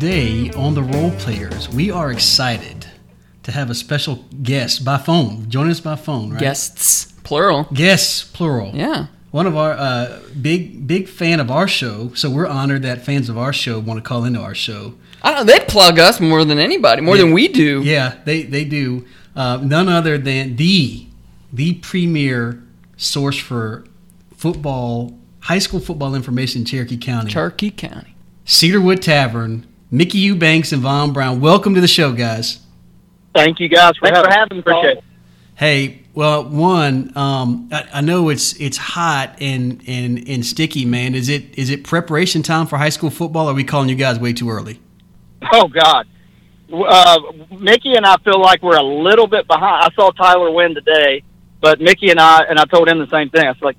today on the Role Players, we are excited to have a special guest by phone. Join us by phone, right? Guests, plural. Guests, plural. Yeah. One of our uh, big big fan of our show, so we're honored that fans of our show want to call into our show. I know, they plug us more than anybody, more than we do. Yeah, they they do. Uh, none other than the the premier source for football, high school football information in Cherokee County. Cherokee County. Cedarwood Tavern, Mickey Eubanks and Vaughn Brown. Welcome to the show, guys. Thank you guys for Thanks having, for having me, Appreciate it. Hey, well, one, um, I, I know it's it's hot and, and and sticky, man. Is it is it preparation time for high school football? Or are we calling you guys way too early? Oh God, uh, Mickey and I feel like we're a little bit behind. I saw Tyler Wynn today, but Mickey and I and I told him the same thing. I was like,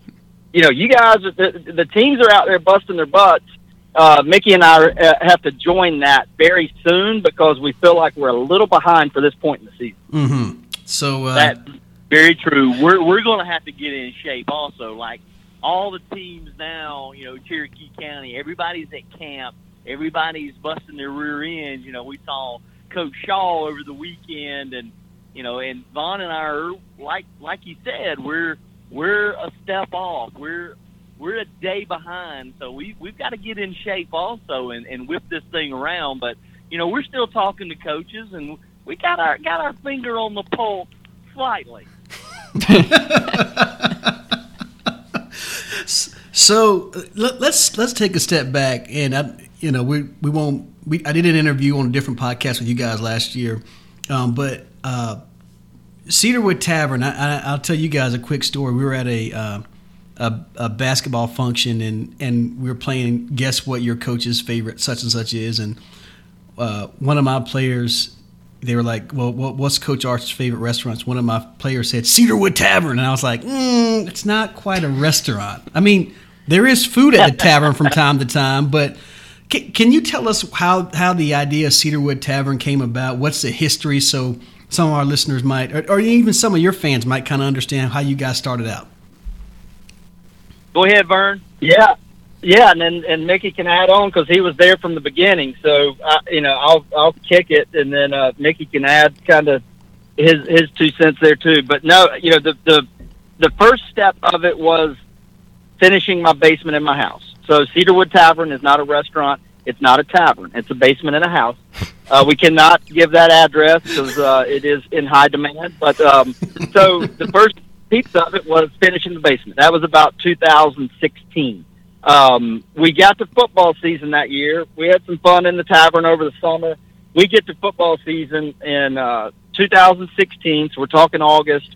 you know, you guys, the, the teams are out there busting their butts. Uh, Mickey and I uh, have to join that very soon because we feel like we're a little behind for this point in the season. Mm-hmm. So uh, That's very true. We're we're going to have to get in shape also. Like all the teams now, you know, Cherokee County, everybody's at camp. Everybody's busting their rear ends. You know, we saw Coach Shaw over the weekend, and you know, and Vaughn and I are like like you said, we're we're a step off. We're we're a day behind, so we we've got to get in shape also and, and whip this thing around. But you know, we're still talking to coaches, and we got our got our finger on the pulse slightly. So let, let's let's take a step back, and I, you know we we won't. We, I did an interview on a different podcast with you guys last year, um, but uh, Cedarwood Tavern. I, I, I'll tell you guys a quick story. We were at a, uh, a a basketball function, and and we were playing. Guess what your coach's favorite such and such is, and uh, one of my players. They were like, "Well, what, what's Coach Arch's favorite restaurants?" One of my players said Cedarwood Tavern, and I was like, mm, "It's not quite a restaurant." I mean, there is food at the tavern from time to time, but can, can you tell us how how the idea of Cedarwood Tavern came about? What's the history, so some of our listeners might, or, or even some of your fans might kind of understand how you guys started out? Go ahead, Vern. Yeah, yeah, and then and Mickey can add on because he was there from the beginning. So uh, you know, I'll I'll kick it, and then uh, Mickey can add kind of his his two cents there too. But no, you know, the the the first step of it was finishing my basement in my house. So Cedarwood Tavern is not a restaurant. It's not a tavern. It's a basement in a house. Uh, we cannot give that address because uh, it is in high demand. But um, so the first piece of it was finishing the basement. That was about 2016. Um, we got to football season that year. We had some fun in the tavern over the summer. We get to football season in uh, 2016, so we're talking August.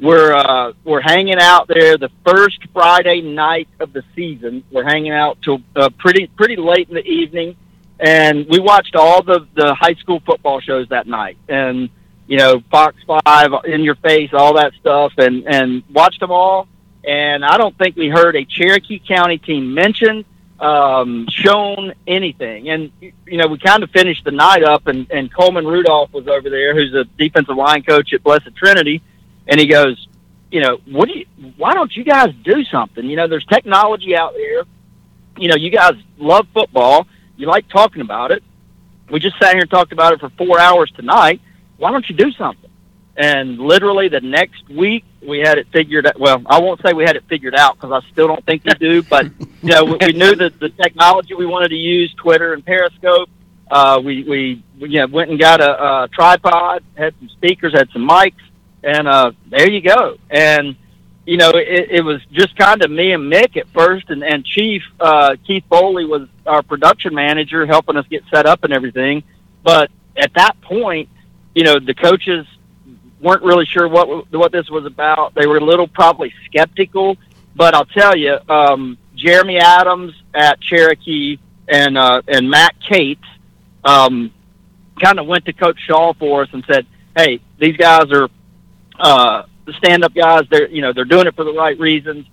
We're uh, we're hanging out there the first Friday night of the season. We're hanging out till uh, pretty pretty late in the evening, and we watched all the the high school football shows that night. And you know, Fox Five, In Your Face, all that stuff, and and watched them all and I don't think we heard a Cherokee County team mentioned, um, shown anything. And you know, we kind of finished the night up, and, and Coleman Rudolph was over there, who's a defensive line coach at Blessed Trinity, and he goes, you know, what do you? Why don't you guys do something? You know, there's technology out there. You know, you guys love football. You like talking about it. We just sat here and talked about it for four hours tonight. Why don't you do something? and literally the next week we had it figured out. Well, I won't say we had it figured out because I still don't think we do, but you know, we, we knew that the technology we wanted to use, Twitter and Periscope. Uh, we we we you know, went and got a, a tripod, had some speakers, had some mics, and uh, there you go. And you know, it, it was just kind of me and Mick at first, and, and Chief uh, Keith Foley was our production manager, helping us get set up and everything. But at that point, you know, the coaches weren't really sure what what this was about. They were a little probably skeptical, but I'll tell you, um, Jeremy Adams at Cherokee and uh, and Matt Cates um, kind of went to Coach Shaw for us and said, "Hey, these guys are uh, the stand-up guys. They're you know they're doing it for the right reasons."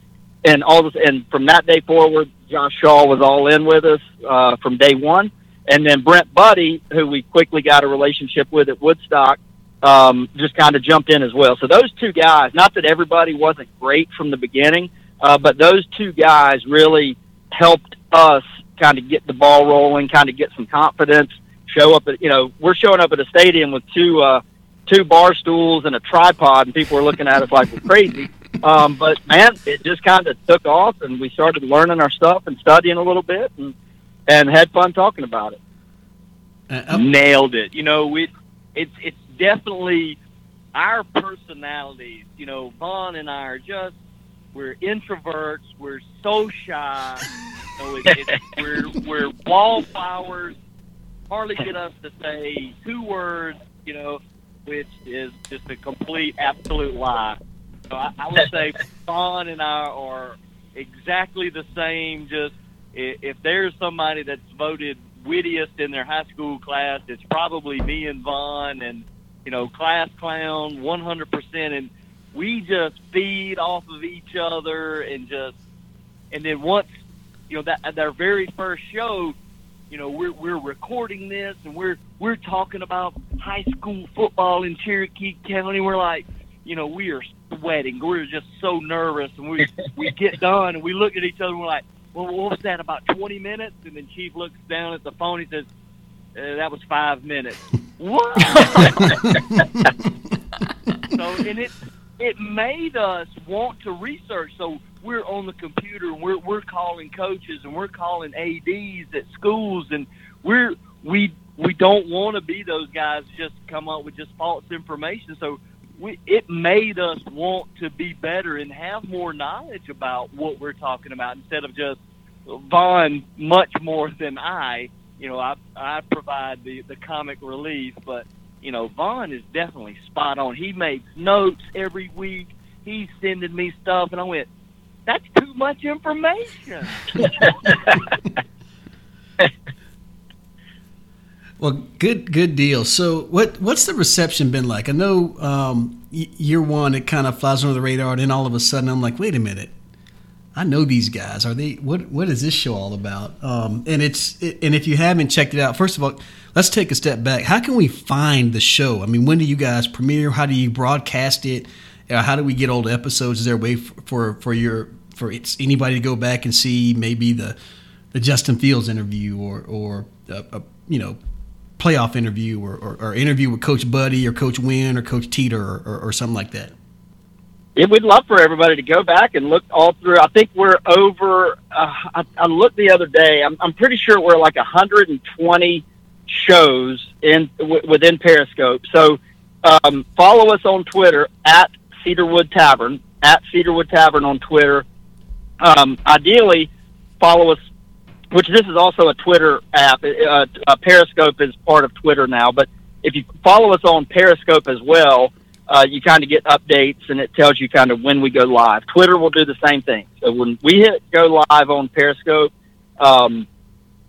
And all this, and from that day forward, Josh Shaw was all in with us uh, from day one. And then Brent Budde, who we quickly got a relationship with at Woodstock, um, just kind of jumped in as well. So those two guys, not that everybody wasn't great from the beginning, uh, but those two guys really helped us kind of get the ball rolling, kind of get some confidence. Show up at you know we're showing up at a stadium with two uh, two bar stools and a tripod, and people are looking at us like we're crazy. Um, but man, it just kind of took off, and we started learning our stuff and studying a little bit, and and had fun talking about it. Uh, Nailed it. You know, we it's it's definitely our personalities. You know, Vaughn and I are just we're introverts. We're so shy. Know, it, it, we're we're wallflowers. Hardly get us to say two words. You know, which is just a complete absolute lie. So I, I would say Vaughn and I are exactly the same. Just if there's somebody that's voted wittiest in their high school class, it's probably me and Vaughn, and you know, class clown, 100%. And we just feed off of each other, and just, and then once, you know, that at their very first show, you know, we're we're recording this, and we're we're talking about high school football in Cherokee County. We're like, you know, we are sweating. We're just so nervous, and we we get done, and we look at each other, and we're like well, what was that, about 20 minutes? And then Chief looks down at the phone. He says, uh, that was five minutes. what? so, and it, it made us want to research. So we're on the computer and we're, we're calling coaches and we're calling ADs at schools and we're, we, we don't want to be those guys just come up with just false information. So we, it made us want to be better and have more knowledge about what we're talking about instead of just Vaughn much more than I. You know, I I provide the the comic relief, but you know, Vaughn is definitely spot on. He makes notes every week. He's sending me stuff, and I went, "That's too much information." well, good good deal. So, what what's the reception been like? I know um, year one, it kind of flies under the radar, and then all of a sudden, I'm like, "Wait a minute." I know these guys. Are they? What What is this show all about? Um, and it's it, and if you haven't checked it out, first of all, let's take a step back. How can we find the show? I mean, when do you guys premiere? How do you broadcast it? Uh, how do we get the episodes? Is there a way for for, your for it's anybody to go back and see maybe the the Justin Fields interview or or a, a you know playoff interview or, or, or, interview with Coach Budde or Coach Wynn or Coach Teeter or, or, or something like that? it, we'd love for everybody to go back and look all through. I think we're over. Uh, I, I looked the other day. I'm, I'm pretty sure we're like 120 shows in w- within Periscope. So um, follow us on Twitter at Cedarwood Tavern at Cedarwood Tavern on Twitter. Um, ideally, follow us. Which this is also a Twitter app. Uh, uh, Periscope is part of Twitter now, but if you follow us on Periscope as well, uh, you kind of get updates and it tells you kind of when we go live. Twitter will do the same thing. So when we hit go live on Periscope, um,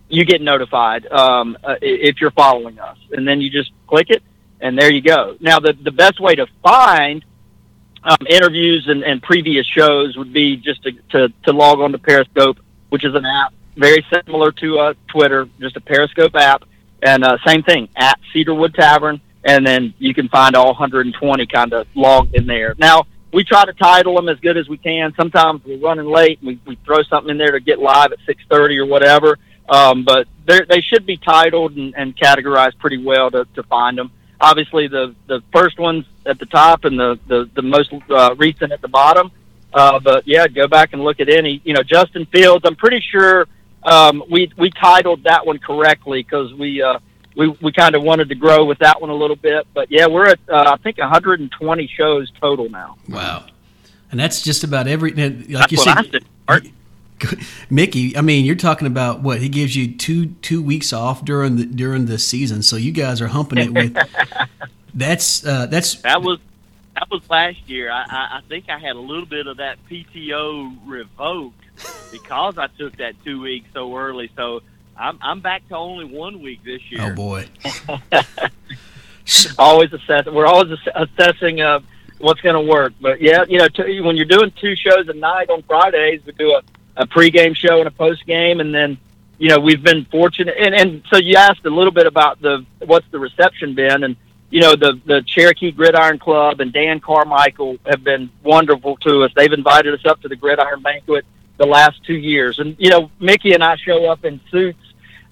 you get notified um, uh, if you're following us, and then you just click it, and there you go. Now, the the best way to find um, interviews and, and previous shows would be just to, to, to log on to Periscope, which is an app very similar to uh, Twitter, just a Periscope app, and uh, same thing at Cedarwood Tavern and then you can find all 120 kind of logged in there. Now, we try to title them as good as we can. Sometimes we're running late. We, we throw something in there to get live at 6:30 or whatever. Um, but they should be titled and, and categorized pretty well to, to find them. Obviously, the the first ones at the top and the the, the most uh, recent at the bottom. Uh, but yeah, go back and look at any. You know, Justin Fields. I'm pretty sure um, we we titled that one correctly because we. Uh, we we kind of wanted to grow with that one a little bit. But yeah, we're at uh, I think 120 shows total now. Wow, and that's just about every like that's you said. Mickey, I mean, you're talking about what he gives you two two weeks off during the during the season, so you guys are humping it with. that's uh, that's that was that was last year. I, I I think I had a little bit of that PTO revoked because I took that two weeks so early. So I'm I'm back to only one week this year. Oh boy. always assessing. We're always assessing uh, what's going to work. But yeah, you know, t- when you're doing two shows a night on Fridays, we do a, a pregame show and a postgame, and then you know we've been fortunate. And, and so you asked a little bit about the what's the reception been, and you know the the Cherokee Gridiron Club and Dan Carmichael have been wonderful to us. They've invited us up to the Gridiron Banquet the last two years. And you know, Mickey and I show up in suits,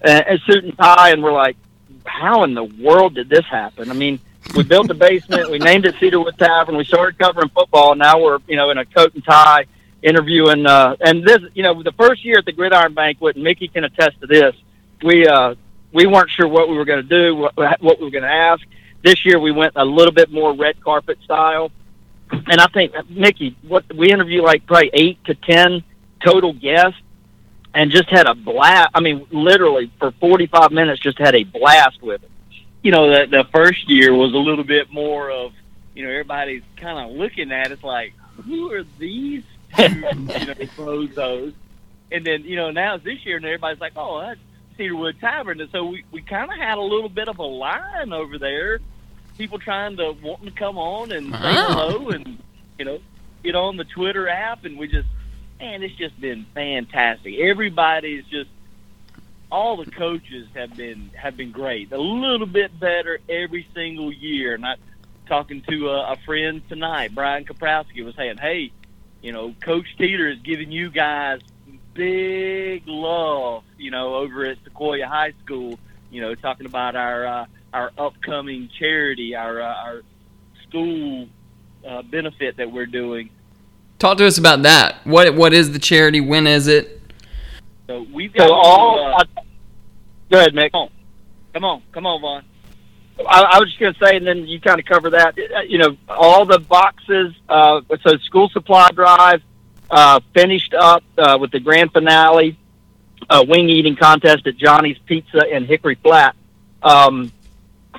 uh, a suit and tie, and we're like, how in the world did this happen? I mean, we built a basement, we named it Cedarwood Tavern, we started covering football, and now we're you know in a coat and tie interviewing. Uh, and this, you know, the first year at the Gridiron Banquet, and Mickey can attest to this. We uh, we weren't sure what we were going to do, what, what we were going to ask. This year, we went a little bit more red carpet style. And I think Mickey, what we interviewed like probably eight to ten total guest and just had a blast. I mean, literally for forty five minutes, just had a blast with it. You know, the the first year was a little bit more of, you know, everybody's kind of looking at it like, who are these two, you know, bozos? And then, you know, now it's this year, and everybody's like, oh, that's Cedarwood Tavern. And so we, we kind of had a little bit of a line over there. People trying to wanting to come on and say hello and, you know, get on the Twitter app. And we just, man, it's just been fantastic. Everybody's just, all the coaches have been have been great. A little bit better every single year. Not talking to a, a friend tonight, Brian Kaprowski was saying, "Hey, you know, Coach Teeter is giving you guys big love, you know, over at Sequoyah High School. You know, talking about our uh, our upcoming charity, our uh, our school uh, benefit that we're doing. Talk to us about that. What what is the charity? When is it? So we've got So all, uh, go ahead, Mick. come on, come on, come on, Vaughn. I, I was just going to say, and then you kind of cover that. uh, You know, all the boxes. Uh, so school supply drive uh, finished up uh, with the grand finale, uh, wing eating contest at Johnny's Pizza in Hickory Flat. Um,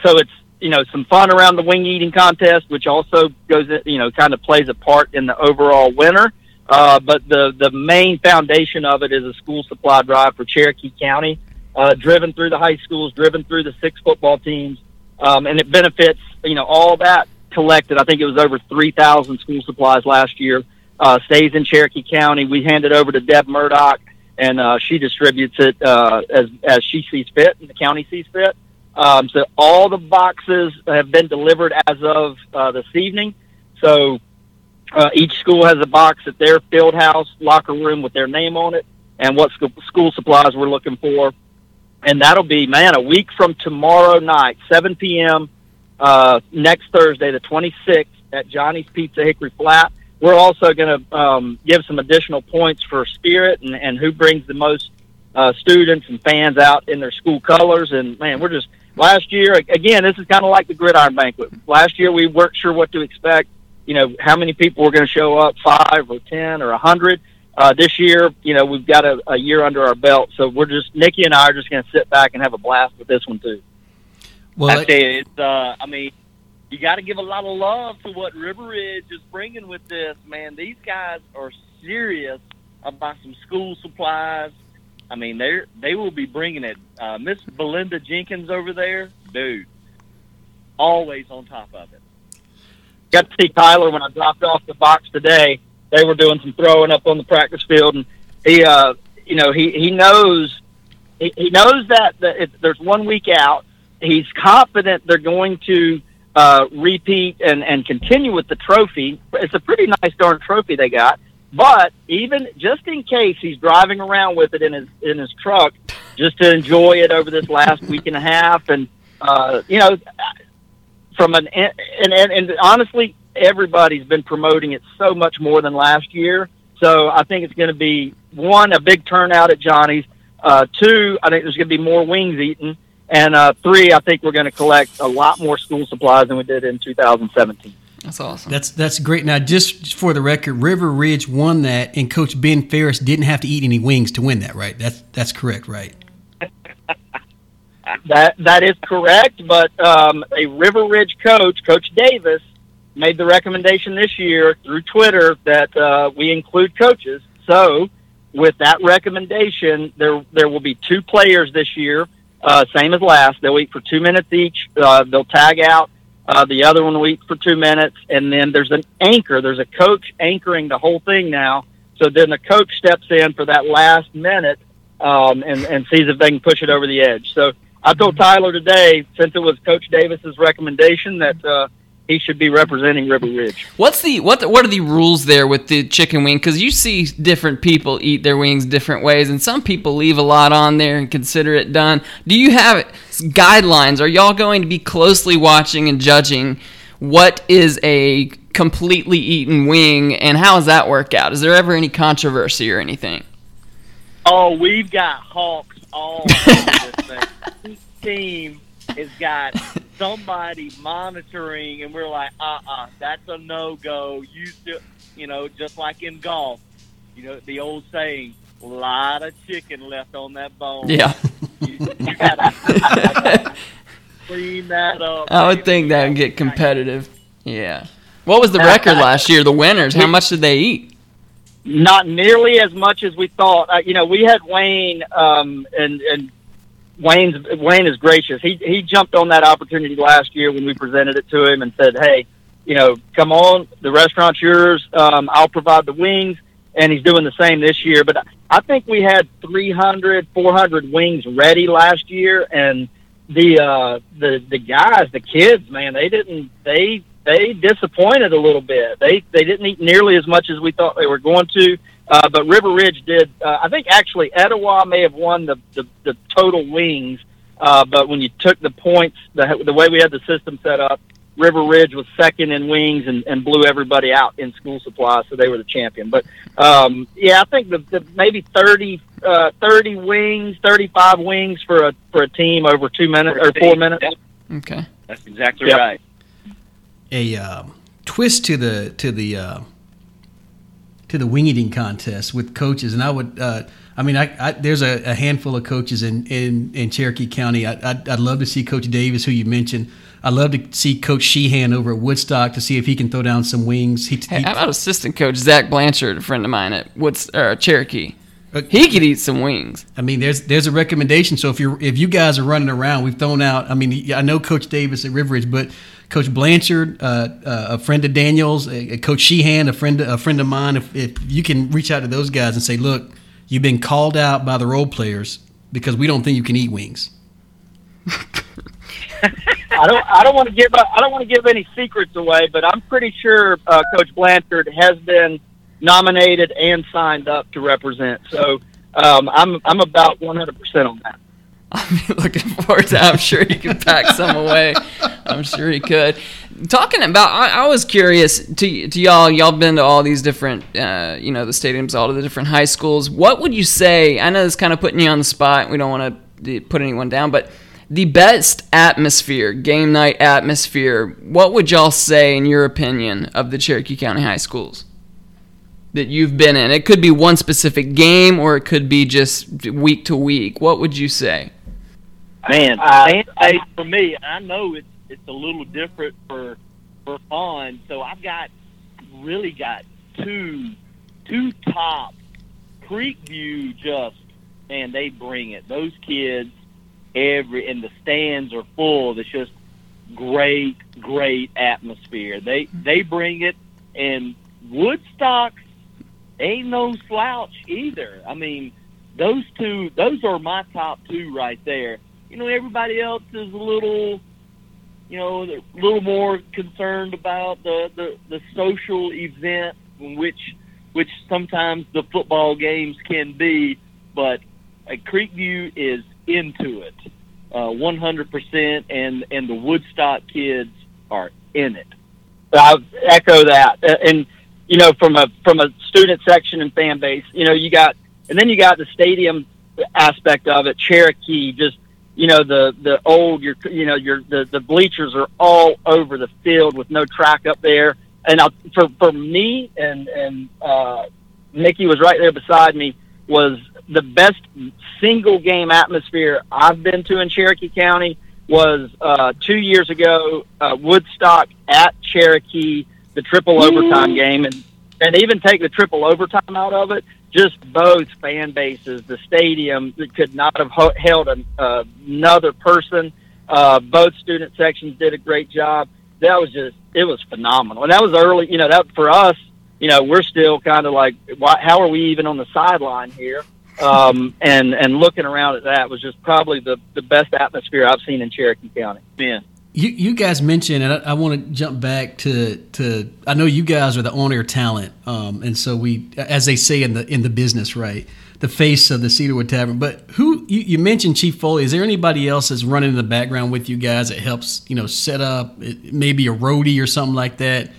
so it's you know some fun around the wing eating contest, which also goes you know kind of plays a part in the overall winner. Uh, but the the main foundation of it is a school supply drive for Cherokee County, uh, driven through the high schools, driven through the six football teams, um, and it benefits you know all that collected. I think it was over three thousand school supplies last year. Uh, stays in Cherokee County. We hand it over to Deb Murdoch, and uh, she distributes it uh, as as she sees fit, and the county sees fit. Um, so all the boxes have been delivered as of uh, this evening. So uh, each school has a box at their field house locker room with their name on it and what school, school supplies we're looking for. And that'll be, man, a week from tomorrow night, 7 p.m. Uh, next Thursday, the 26th, at Johnny's Pizza Hickory Flat. We're also going to um, give some additional points for spirit and, and who brings the most uh, students and fans out in their school colors. And man, we're just last year again. This is kind of like the gridiron banquet. Last year we weren't sure what to expect. You know how many people were going to show up, five or ten or a hundred. Uh, this year, you know, we've got a, a year under our belt, so we're just Nikki and I are just going to sit back and have a blast with this one too. Well, I tell you, it's. Uh, I mean, you got to give a lot of love to what River Ridge is bringing with this. Man, these guys are serious about some school supplies. I mean, they're they will be bringing it. Uh, Miss Belinda Jenkins over there, dude, always on top of it. got to see Tyler when I dropped off the box today. They were doing some throwing up on the practice field, and he, uh, you know, he he knows he, he knows that, that it, there's one week out. He's confident they're going to uh, repeat and and continue with the trophy. It's a pretty nice darn trophy they got. But even just in case he's driving around with it in his in his truck, just to enjoy it over this last week and a half, and uh, you know, from an and, and and honestly, everybody's been promoting it so much more than last year. So I think it's going to be one a big turnout at Johnny's. Uh, two, I think there's going to be more wings eaten, and uh, three, I think we're going to collect a lot more school supplies than we did in 2017. That's awesome. That's that's great. Now, just for the record, River Ridge won that, and Coach Ben Ferris didn't have to eat any wings to win that, right? That's that's correct, right? That that is correct, but um, a River Ridge coach, Coach Davis, made the recommendation this year through Twitter that uh, we include coaches. So, with that recommendation, there there will be two players this year, uh, same as last. They'll eat for two minutes each. Uh, they'll tag out. Uh, the other one will for two minutes, and then there's an anchor. There's a coach anchoring the whole thing now. So then the coach steps in for that last minute um, and and sees if they can push it over the edge. So I told Tyler today, since it was Coach Davis's recommendation, that uh, he should be representing River Ridge. What's the what? What are the rules there with the chicken wing? Because you see different people eat their wings different ways, and some people leave a lot on there and consider it done. Do you have guidelines? Are y'all going to be closely watching and judging what is a completely eaten wing, and how does that work out? Is there ever any controversy or anything? Oh, we've got hawks all over this thing. Team has got somebody monitoring, and we're like, uh uh that's a no go. You still, you know, just like in golf, you know, the old saying, a lot of chicken left on that bone. Yeah. You, you gotta clean that up. I would think that would get competitive. Yeah. What was the record last year? The winners. How much did they eat? Not nearly as much as we thought. Uh, you know, we had Wayne, um, and and Wayne's Wayne is gracious. He he jumped on that opportunity last year when we presented it to him and said, "Hey, you know, come on, the restaurant's yours. Um, I'll provide the wings." And he's doing the same this year. But I think we had 300, 400 wings ready last year, and the uh, the the guys, the kids, man, they didn't they they disappointed a little bit. They they didn't eat nearly as much as we thought they were going to. Uh, but River Ridge did. Uh, I think actually Etowah may have won the the, the total wings. Uh, but when you took the points, the the way we had the system set up, River Ridge was second in wings and, and blew everybody out in school supplies, so they were the champion. But um, yeah, I think the, the maybe 30, uh, 30 wings, thirty five wings for a for a team over two minutes or four minutes. Okay. That's exactly Yep. right. a um, twist to the to the uh, to the wing eating contest with coaches, and I would. Uh, I mean, I, I there's a, a handful of coaches in, in, in Cherokee County. I, I'd, I'd love to see Coach Davis, who you mentioned. I'd love to see Coach Sheehan over at Woodstock to see if he can throw down some wings. He, Hey, he- how about assistant coach Zach Blanchard, a friend of mine at Woods or Cherokee? Uh, He could eat some wings. I mean, there's there's a recommendation. So if you're if you guys are running around, we've thrown out. I mean, I know Coach Davis at River Ridge, but Coach Blanchard, uh, uh, a friend of Daniels, uh, Coach Sheehan, a friend a friend of mine. If, if you can reach out to those guys and say, look, you've been called out by the role players because we don't think you can eat wings. I don't. I don't want to give. I don't want to give any secrets away, but I'm pretty sure uh, Coach Blanchard has been nominated and signed up to represent. So um, I'm I'm about 100 percent on that. I'm looking forward to. I'm sure he could pack some away. I'm sure he could. Talking about, I, I was curious to to y'all. Y'all been to all these different, uh, you know, the stadiums, all of the different high schools. What would you say? I know it's kind of putting you on the spot. We don't want to put anyone down, but the best atmosphere, game night atmosphere. What would y'all say, in your opinion, of the Cherokee County high schools? that you've been in. It could be one specific game or it could be just week to week. What would you say? Man, fan base for me, I know it's it's a little different for for fun. So I've got really got two two top Creekview just man, they bring it. Those kids every and the stands are full. It's just great, great atmosphere. They they bring it and Woodstock ain't no slouch either. I mean, those two those are my top two right there. You know, everybody else is a little you know, a little more concerned about the, the, the social event which which sometimes the football games can be, but uh, Creekview is into it. Uh, 100% and and the Woodstock kids are in it. I echo that, Uh, and you know, from a from a student section and fan base, you know, you got, and then you got the stadium aspect of it. Cherokee, just you know, the the old, your you know, your the the bleachers are all over the field with no track up there. And I, for for me and and uh, Nikki was right there beside me was the best single game atmosphere I've been to in Cherokee County was uh, two years ago uh, Woodstock at Cherokee the triple overtime game and and even take the triple overtime out of it just both fan bases. The stadium that could not have held an, uh, another person. Uh, both student sections did a great job. That was just it was phenomenal. And that was early you know that for us you know we're still kind of like why, how are we even on the sideline here? Um, and and looking around at that was just probably the the best atmosphere I've seen in Cherokee County. Man, you, you guys mentioned, and I, I want to jump back to, to I know you guys are the on-air talent, um, and so we, as they say in the in the business, right, the face of the Cedarwood Tavern. But who you, you mentioned Chief Foley? Is there anybody else that's running in the background with you guys that helps you know set up maybe a roadie or something like that?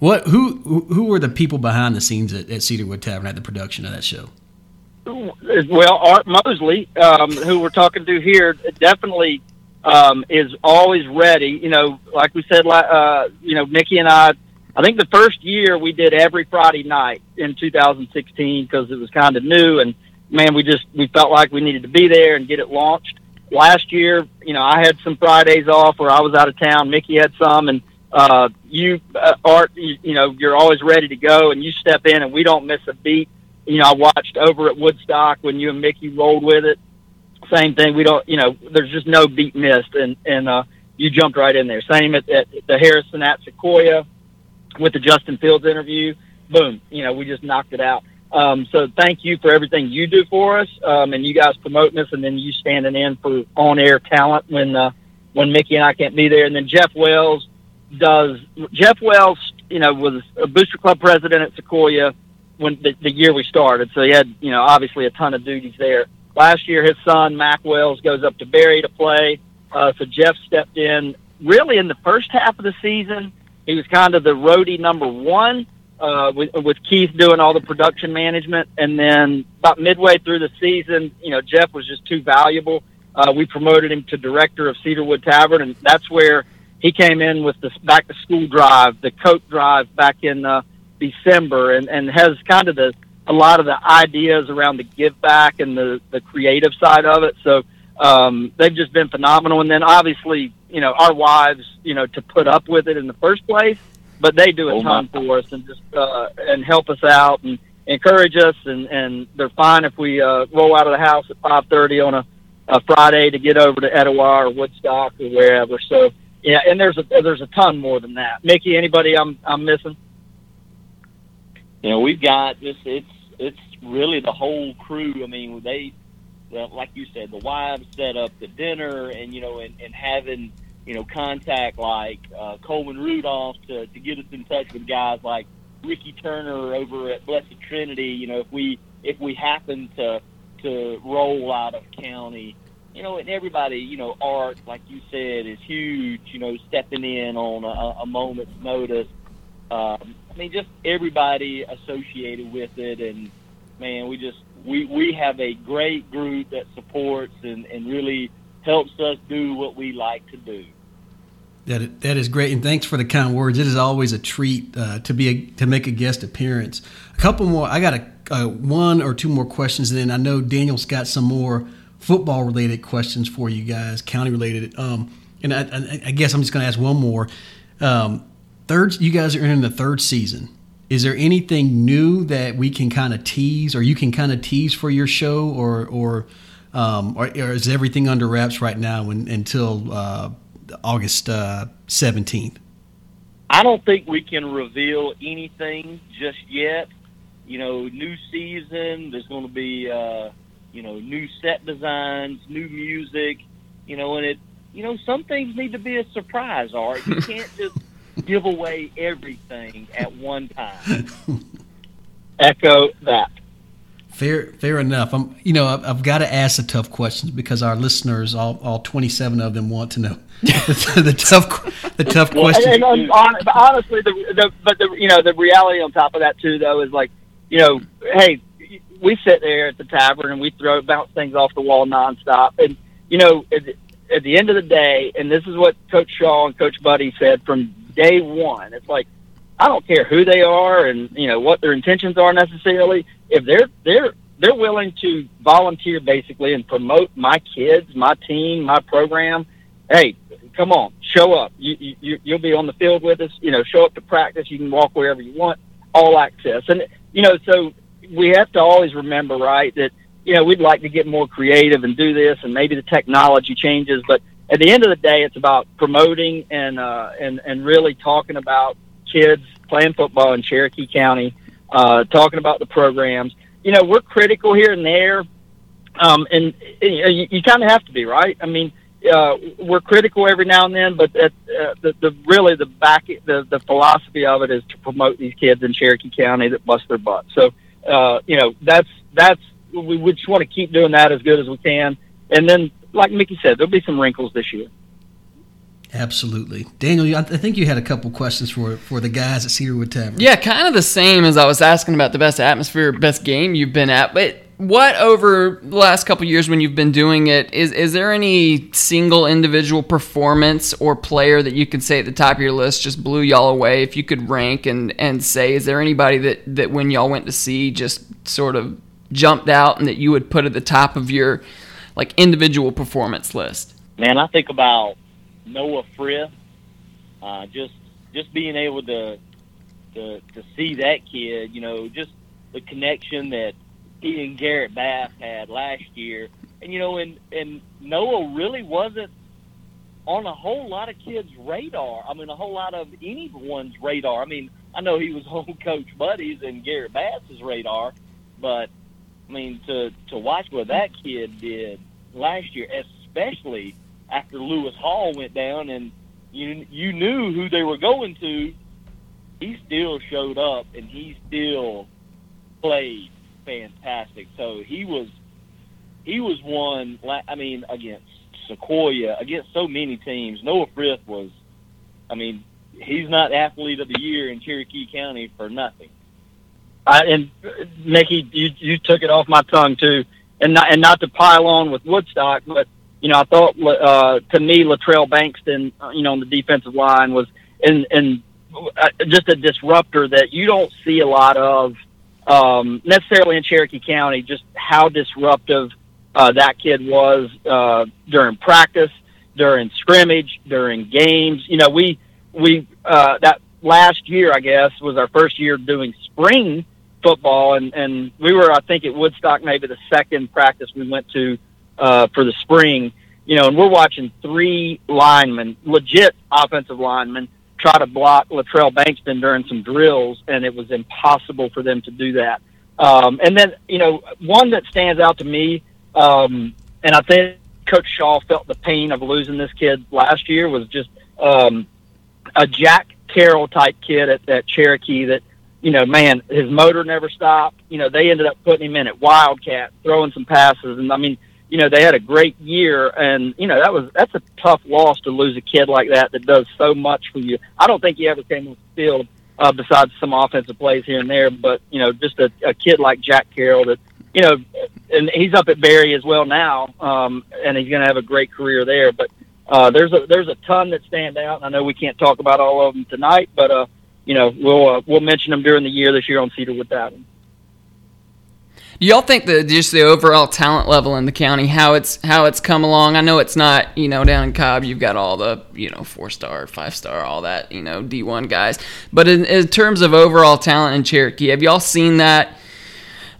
What who who were the people behind the scenes at, at Cedarwood Tavern at the production of that show? Well, Art Mosley, um, who we're talking to here, definitely um, is always ready. You know, like we said, uh, you know, Mickey and I. I think the first year we did every Friday night in 2016 because it was kind of new, and man, we just we felt like we needed to be there and get it launched. Last year, you know, I had some Fridays off where I was out of town. Mickey had some, and uh, you, uh, Art, you, you know, you're always ready to go, and you step in, and we don't miss a beat. You know, I watched over at Woodstock when you and Mickey rolled with it same thing. We don't, you know, there's just no beat missed, and and uh, you jumped right in there. Same at, at the Harrison at Sequoyah with the Justin Fields interview. Boom, you know, we just knocked it out. Um, so thank you for everything you do for us, um, and you guys promoting us, and then you standing in for on-air talent when uh, when Mickey and I can't be there. And then Jeff Wells does. Jeff Wells, you know, was a Booster Club president at Sequoyah when the, the year we started, so he had, you know, obviously a ton of duties there. Last year, his son Mac Wells goes up to Berry to play. Uh, so Jeff stepped in really in the first half of the season. He was kind of the roadie number one uh, with, with Keith doing all the production management, and then about midway through the season, you know, Jeff was just too valuable. Uh, we promoted him to director of Cedarwood Tavern, and that's where he came in with the back to school drive, the Coke drive back in uh, December, and and has kind of the a lot of the ideas around the give back and the the creative side of it. So um, they've just been phenomenal. And then obviously, you know, our wives, you know, to put up with it in the first place, but they do a oh ton for us and just uh, and help us out and encourage us. And and they're fine if we uh, roll out of the house at five thirty on a, a Friday to get over to Etowah or Woodstock or wherever. So yeah, and there's a there's a ton more than that. Mickey, anybody I'm I'm missing? You know, we've got just it's it's really the whole crew. I mean, they, like you said, the wives set up the dinner, and you know, and, and having you know contact like uh, Coleman Rudolph to to get us in touch with guys like Ricky Turner over at Blessed Trinity. You know, if we if we happen to to roll out of county, you know, and everybody, you know, art, like you said, is huge. You know, stepping in on a, a moment's notice. Um, mean, just everybody associated with it, and man, we just we we have a great group that supports and and really helps us do what we like to do. That that is great, and thanks for the kind words. It is always a treat uh, to be a, to make a guest appearance. A couple more. I got a, a one or two more questions, and then I know Daniel's got some more football related questions for you guys, county related. Um, and I, I, guess I'm just going to ask one more. Um, third you guys are in the third season is there anything new that we can kind of tease or you can kind of tease for your show or or um, or, or, is everything under wraps right now when, until uh, August uh, seventeenth? I don't think we can reveal anything just yet. You know, new season. There's going to be uh, you know new set designs, new music. You know, and it you know some things need to be a surprise. Art you can't just give away everything at one time. Echo that. Fair, fair enough. I'm, you know, I've, I've, got to ask the tough questions because our listeners, all, all 27 of them, want to know the, the tough, the tough well, questions. And, and on, honestly, the, the, but the, you know, the reality on top of that too, though, is like, you know, hey, we sit there at the tavern and we throw bounce things off the wall nonstop, and you know, at, at the end of the day, and this is what Coach Shaw and Coach Budde said from day one. It's like I don't care who they are and you know what their intentions are necessarily. If they're they're they're willing to volunteer basically and promote my kids, my team, my program. Hey, come on, show up. You, you you'll be on the field with us. You know, show up to practice. You can walk wherever you want. All access, and you know, so we have to always remember, right, that you know we'd like to get more creative and do this, and maybe the technology changes, but at the end of the day, it's about promoting and uh, and and really talking about kids playing football in Cherokee County, uh, talking about the programs. You know, we're critical here and there, um, and you, you kind of have to be right. I mean, uh, we're critical every now and then, but that, uh, the, the really the back the, the philosophy of it is to promote these kids in Cherokee County that bust their butt. So uh, you know that's that's we, we just want to keep doing that as good as we can, and then like Mickey said, there'll be some wrinkles this year. Absolutely, Daniel. I think you had a couple questions for for the guys at Cedarwood Tavern. Yeah, kind of the same as I was asking about the best atmosphere, best game you've been at. But what over the last couple years when you've been doing it is is there any single individual performance or player that you can say at the top of your list just blew y'all away? If you could rank and and say, is there anybody that that when y'all went to see just sort of jumped out and that you would put at the top of your like individual performance list? Man, I think about Noah Frith. Uh, just just being able to to to see that kid, you know, just the connection that he and Garrett Bass had last year, and you know, and and Noah really wasn't on a whole lot of kids' radar. I mean, a whole lot of anyone's radar. I mean, I know he was on Coach Budde's and Garrett Bass's radar, but I mean, to to watch what that kid did last year, especially after Lewis Hall went down and you you knew who they were going to, he still showed up and he still played fantastic. So he was he was one. I mean, against Sequoyah, against so many teams. Noah Frith was. I mean, he's not athlete of the year in Cherokee County for nothing. I, and uh, Mickey, you you took it off my tongue too, and not and not to pile on with Woodstock, but you know, I thought uh, to me Latrell Bankston, uh, you know, on the defensive line was and and uh, just a disruptor that you don't see a lot of um, necessarily in Cherokee County. Just how disruptive uh, that kid was uh, during practice, during scrimmage, during games. You know, we we uh, that last year, I guess, was our first year doing spring football, and and we were, I think, at Woodstock, maybe the second practice we went to uh, for the spring. You know, and we're watching three linemen, legit offensive linemen, try to block Latrell Bankston during some drills, and it was impossible for them to do that. Um, and then, you know, one that stands out to me, um, and I think Coach Shaw felt the pain of losing this kid last year was just um, a Jack Carroll type kid at, at Cherokee that, you know, man, his motor never stopped. You know, they ended up putting him in at Wildcat, throwing some passes, and I mean, you know, they had a great year, and you know that was that's a tough loss to lose a kid like that that does so much for you. I don't think he ever came on the field uh, besides some offensive plays here and there, but you know, just a, a kid like Jack Carroll that you know, and he's up at Berry as well now, um, and he's going to have a great career there. But uh, there's a there's a ton that stand out, and I know we can't talk about all of them tonight, but uh, you know, we'll uh, we'll mention them during the year this year on Cedarwood Tavern. Do y'all think that just the overall talent level in the county, how it's how it's come along? I know it's not, you know, down in Cobb, you've got all the, you know, four star, five star, all that, you know, D one guys. But in, in, terms of overall talent in Cherokee, have y'all seen that?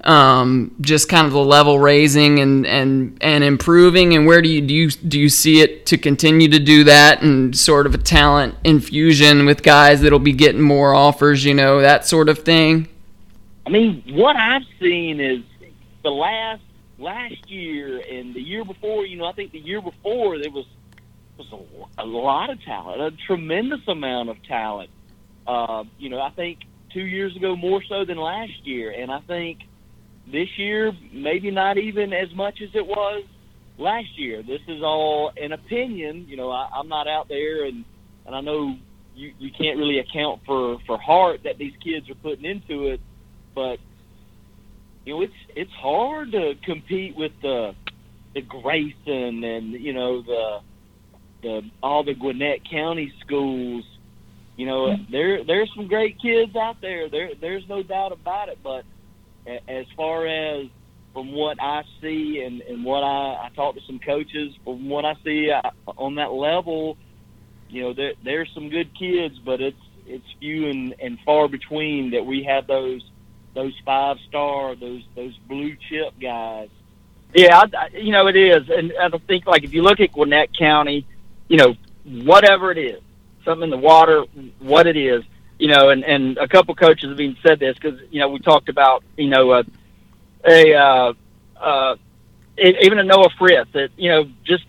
Um, just kind of the level raising and, and and improving, and where do you do you do you see it to continue to do that, and sort of a talent infusion with guys that'll be getting more offers, you know, that sort of thing. I mean, what I've seen is the last last year and the year before. You know, I think the year before there was was a, a lot of talent, a tremendous amount of talent. Uh, you know, I think two years ago more so than last year, and I think this year maybe not even as much as it was last year. This is all an opinion. You know, I, I'm not out there, and and I know you you can't really account for for heart that these kids are putting into it but you know it's it's hard to compete with the the Grayson and you know the the all the Gwinnett County schools. You know mm-hmm. there there's some great kids out there. There there's no doubt about it. But as far as from what I see and, and what I, I talk to some coaches, from what I see I, uh, on that level, you know there there's some good kids, but it's it's few and, and far between that we have those those five star, those those blue chip guys. Yeah, I, you know it is, and I think like if you look at Gwinnett County, you know whatever it is, something in the water, what it is, you know, and and a couple coaches have even said this because you know we talked about you know a a uh, uh, even a Noah Frith that you know just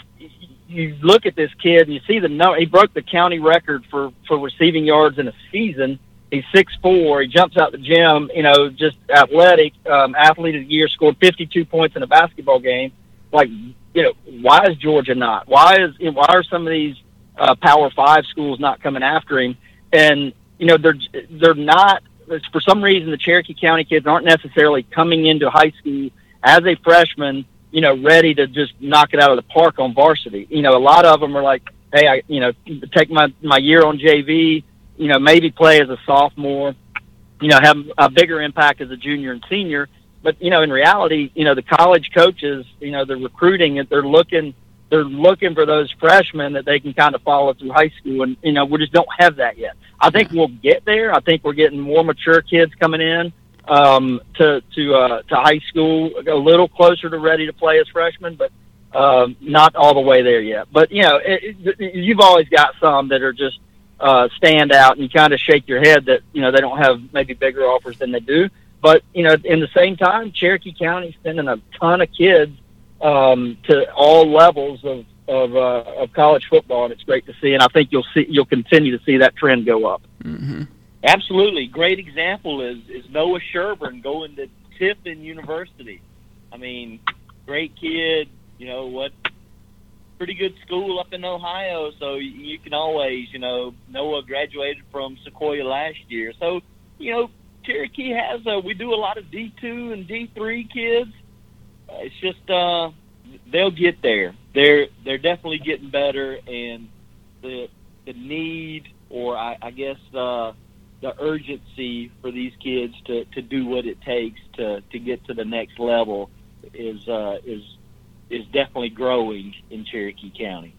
you look at this kid and you see the no, he broke the county record for for receiving yards in a season. He's six four. He jumps out the gym. You know, just athletic, um, athlete of the year. Scored fifty two points in a basketball game. Like, you know, why is Georgia not? Why is why are some of these uh, Power Five schools not coming after him? And you know, they're they're not. For some reason, the Cherokee County kids aren't necessarily coming into high school as a freshman you know, ready to just knock it out of the park on varsity. You know, a lot of them are like, hey, I, you know, take my my year on JV. You know, maybe play as a sophomore. You know, have a bigger impact as a junior and senior. But you know, in reality, you know, the college coaches, you know, they're recruiting they're looking they're looking for those freshmen that they can kind of follow through high school, and you know, we just don't have that yet. I think we'll get there. I think we're getting more mature kids coming in um, to to uh, to high school, a little closer to ready to play as freshmen, but um, not all the way there yet. But you know, it, it, you've always got some that are just uh, stand out, and you kind of shake your head that you know they don't have maybe bigger offers than they do. But you know, in the same time, Cherokee County sending a ton of kids um, to all levels of of, uh, of college football, and it's great to see. And I think you'll see you'll continue to see that trend go up. Mm-hmm. Absolutely. Great example is, is Noah Sherburn going to Tiffin University. I mean, great kid, you know, what pretty good school up in Ohio, so you can always, you know, Noah graduated from Sequoyah last year. So, you know, Cherokee has a, we do a lot of D2 and D3 kids. It's just uh they'll get there. They're they're definitely getting better and the the need or I, I guess uh the urgency for these kids to, to do what it takes to, to get to the next level is uh, is is definitely growing in Cherokee County.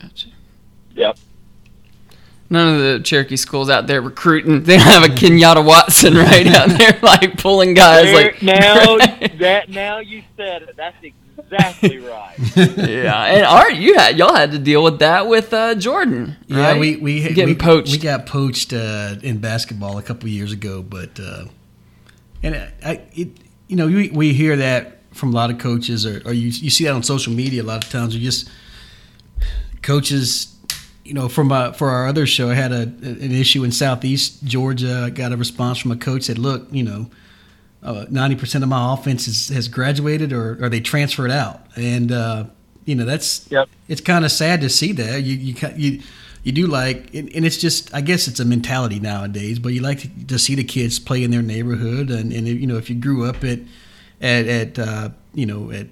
Gotcha. Yep. None of the Cherokee schools out there recruiting. They don't have a Kenyatta Watson right out there, like pulling guys. There, like now that now you said it. That's exactly right. yeah, and Art, you had y'all had to deal with that with uh, Jordan. Yeah, right? we we getting we, poached. We got poached uh, in basketball a couple years ago, but uh, and I, it, you know, we, we hear that from a lot of coaches, or, or you you see that on social media a lot of times. You just coaches, you know, from uh, for our other show, I had a an issue in Southeast Georgia. I got a response from a coach said, "Look, you know." Uh, ninety percent of my offense is, has graduated or, or they transferred out, and uh, you know that's Yep. it's kind of sad to see that you you you you do like and, and it's just I guess it's a mentality nowadays, but you like to, to see the kids play in their neighborhood, and, and you know if you grew up at at, at uh, you know at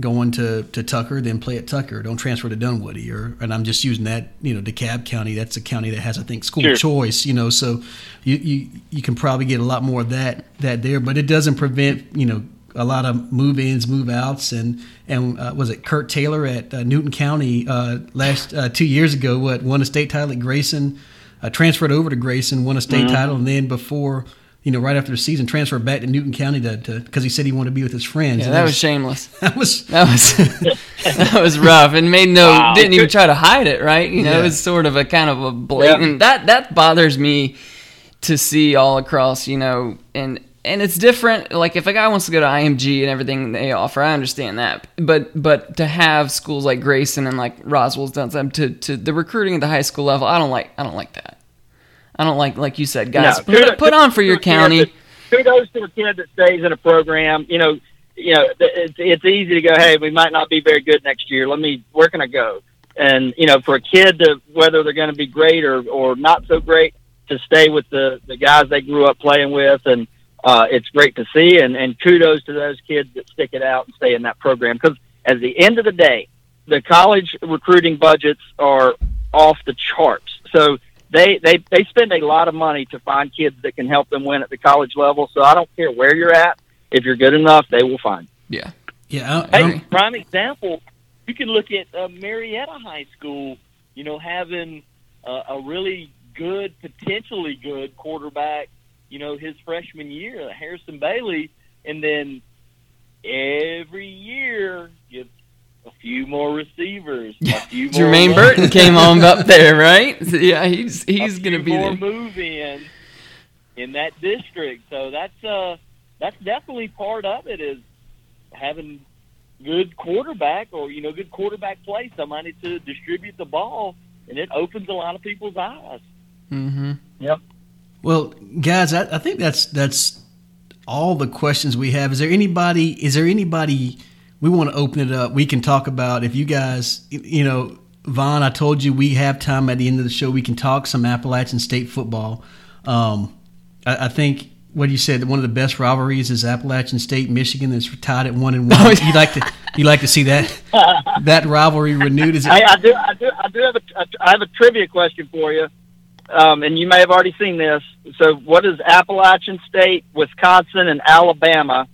going to, to Tucker, then play at Tucker. Don't transfer to Dunwoody, or and I'm just using that you know DeKalb County. That's a county that has I think school Sure. choice. You know, so you, you you can probably get a lot more of that that there, but it doesn't prevent you know a lot of move ins, move outs, and and uh, was it Kurt Taylor at uh, Newton County uh, last uh, two years ago? What won a state title at Grayson, uh, transferred over to Grayson, won a state title, and then before you know right after the season transferred back to Newton County to because he said he wanted to be with his friends. yeah, And that was shameless. that was That was that was rough and made no Wow. didn't even try to hide it, right? You know, Yeah. it was sort of a kind of a blatant that that bothers me to see all across, you know, and and it's different. Like if a guy wants to go to IMG and everything they offer, I understand that. But but to have schools like Grayson and like Roswell's done some to to the recruiting at the high school level, I don't like I don't like that. I don't like like you said, guys. No, put, kudos- put on for your kudos to a county. that- Kudos to a kid that stays in a program. You know, you know, it's it's easy to go. Hey, we might not be very good next year. Let me. Where can I go? And you know, for a kid to whether they're going to be great or or not so great, to stay with the the guys they grew up playing with, and uh, it's great to see. And and kudos to those kids that stick it out and stay in that program because at the end of the day, the college recruiting budgets are off the charts. So they, they they spend a lot of money to find kids that can help them win at the college level. So I don't care where you're at. If you're good enough, they will find. Yeah. yeah. I, Hey, I'm- prime example, you can look at uh, Marietta High School, you know, having uh, a really good, potentially good quarterback, you know, his freshman year, Harrison Bailey, and then every year gets a few more receivers, a few more Jermaine runners, Burton came on up there, right? So, yeah, he's he's gonna few be more there. move in in that district. So that's uh that's definitely part of it is having good quarterback or you know good quarterback play, somebody to distribute the ball, and it opens a lot of people's eyes. Mm-hmm. Yep. Well, guys, I, I think that's that's all the questions we have. Is there anybody? Is there anybody? We want to open it up. We can talk about if you guys, you know, Vaughn. I told you we have time at the end of the show. We can talk some Appalachian State football. Um, I, I think what you said one of the best rivalries is Appalachian State Michigan that's tied at one and one. Oh, yeah. You like to you like to see that that rivalry renewed? Is it? I, I do, I do, I do have a, I have a trivia question for you, um, and you may have already seen this. So, what is Appalachian State, Wisconsin, and Alabama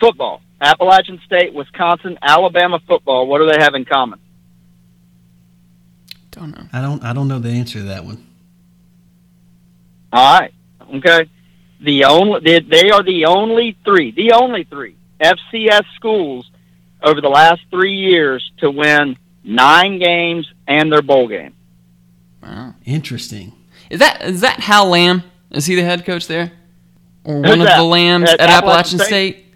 football? Appalachian State, Wisconsin, Alabama football. What do they have in common? Don't know. I don't I don't know the answer to that one. All right, okay. The only they, they are the only three, the only three FCS schools over the last three years to win nine games and their bowl game. Wow. Interesting. Is that is that Hal Lamb? Is he the head coach there, or Who's one of the Lambs At at, Appalachian Appalachian State? State?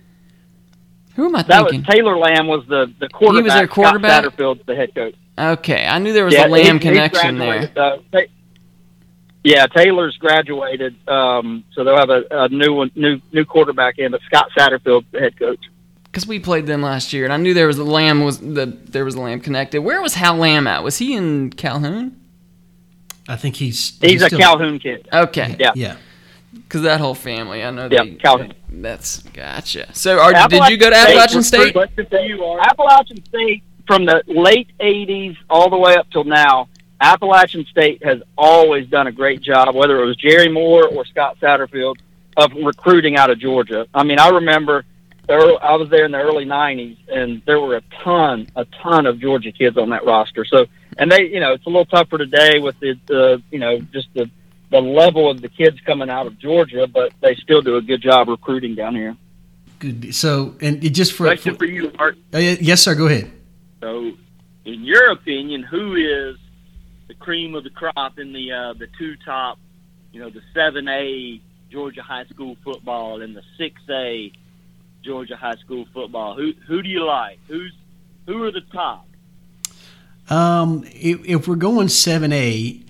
Who am I That was? Taylor Lamb was the the quarterback. He was their quarterback? Scott Satterfield's the head coach. okay, I knew there was Yeah, a Lamb he- he connection there. graduated, uh, Ta- yeah, Taylor's graduated, um, so they'll have a, a new one, new new quarterback in, but Scott Satterfield, the head coach. Because we played them last year, and I knew there was a Lamb was the there was a Lamb connected. Where was Hal Lamb at? Was he in Calhoun? I think he's He's, a still- Calhoun kid. Okay, Yeah. Yeah. Because that whole family, I know. Yeah, they, Calhoun. That's gotcha. So, are, did you go to Appalachian State? Question for you, Art. Appalachian State, from the late '80s all the way up till now, Appalachian State has always done a great job, whether it was Jerry Moore or Scott Satterfield, of recruiting out of Georgia. I mean, I remember there, I was there in the early '90s, and there were a ton, a ton of Georgia kids on that roster. So, and they, you know, it's a little tougher today with the, the you know, just the the level of the kids coming out of Georgia, but they still do a good job recruiting down here. Good. So, and it just for, Question for you, Art. Uh, yes, sir. Go ahead. So, in your opinion, who is the cream of the crop in the uh, the two top, you know, the seven A Georgia high school football and the six A Georgia high school football? Who who do you like? Who's who are the top? Um, if, if we're going seven A,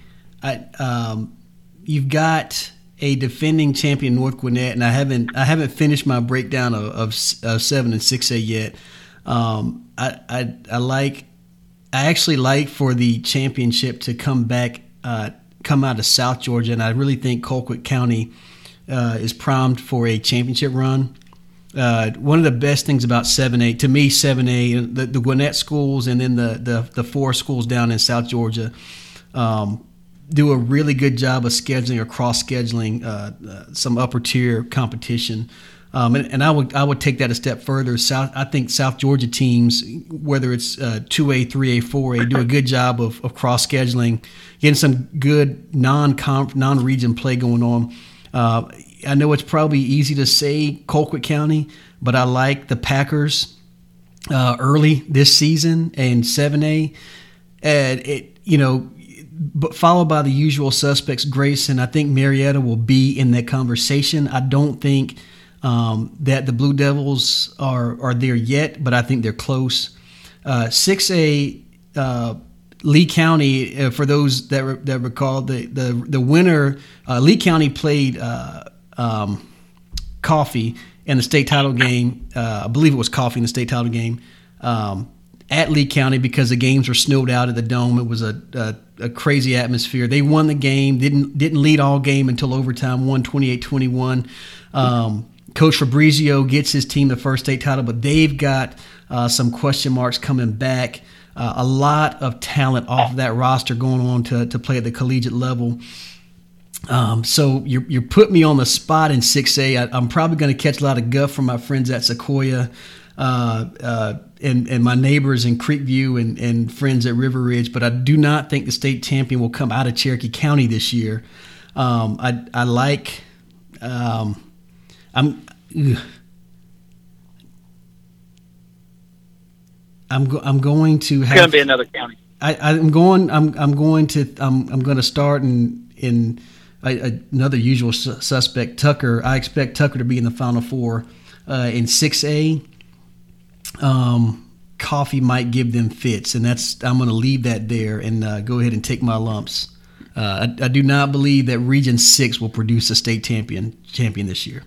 I um, you've got a defending champion North Gwinnett, and I haven't I haven't finished my breakdown of, of, of seven and six A yet. Um, I, I I like I actually like for the championship to come back, uh, come out of South Georgia, and I really think Colquitt County uh, is primed for a championship run. Uh, one of the best things about 7A, to me, 7A, the, the Gwinnett schools and then the, the, the four schools down in South Georgia um, do a really good job of scheduling or cross scheduling uh, uh, some upper tier competition. Um, and, and I would I would take that a step further. South I think South Georgia teams, whether it's uh, two A, three A, four A, do a good job of, of cross scheduling, getting some good non non region play going on. Uh, I know it's probably easy to say Colquitt County, but I like the Packers uh, early this season and seven A, and it you know, but followed by the usual suspects. Grayson, I think Marietta will be in that conversation. I don't think um, that the Blue Devils are are there yet, but I think they're close. Six A. Uh, Lee County, uh, for those that re- that recall, the the the winner, uh, Lee County played uh, um, Coffee in the state title game. Uh, I believe it was Coffee in the state title game um, at Lee County because the games were snowed out at the dome. It was a, a, a crazy atmosphere. They won the game. didn't didn't lead all game until overtime. Won 28-21. Um, Coach Fabrizio gets his team the first state title, but they've got uh, some question marks coming back. Uh, a lot of talent off of that roster going on to, to play at the collegiate level. Um, so you're, you're putting me on the spot in 6A. I, I'm probably going to catch a lot of guff from my friends at Sequoyah uh, uh, and, and my neighbors in Creekview and, and friends at River Ridge, but I do not think the state champion will come out of Cherokee County this year. Um, I, I like, um, I'm, ugh. I'm, go, I'm going to It's have going to be another county. I, I'm going. I'm. I'm going to. I'm. I'm going to start in in a, another usual su- suspect. Tucker. I expect Tucker to be in the final four uh, in six A. um, coffee might give them fits, and that's I'm going to leave that there and uh, go ahead and take my lumps. Uh, I, I, do not believe that Region Six will produce a state champion champion this year.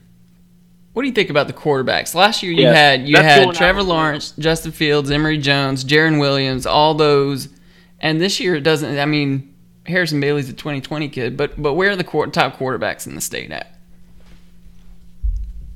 What do you think about the quarterbacks? Last year you yeah, had you had Trevor Lawrence, Justin Fields, Emory Jones, Jarren Williams, all those, and this year it doesn't. I mean, Harrison Bailey's a 2020 kid, but but where are the top quarterbacks in the state at?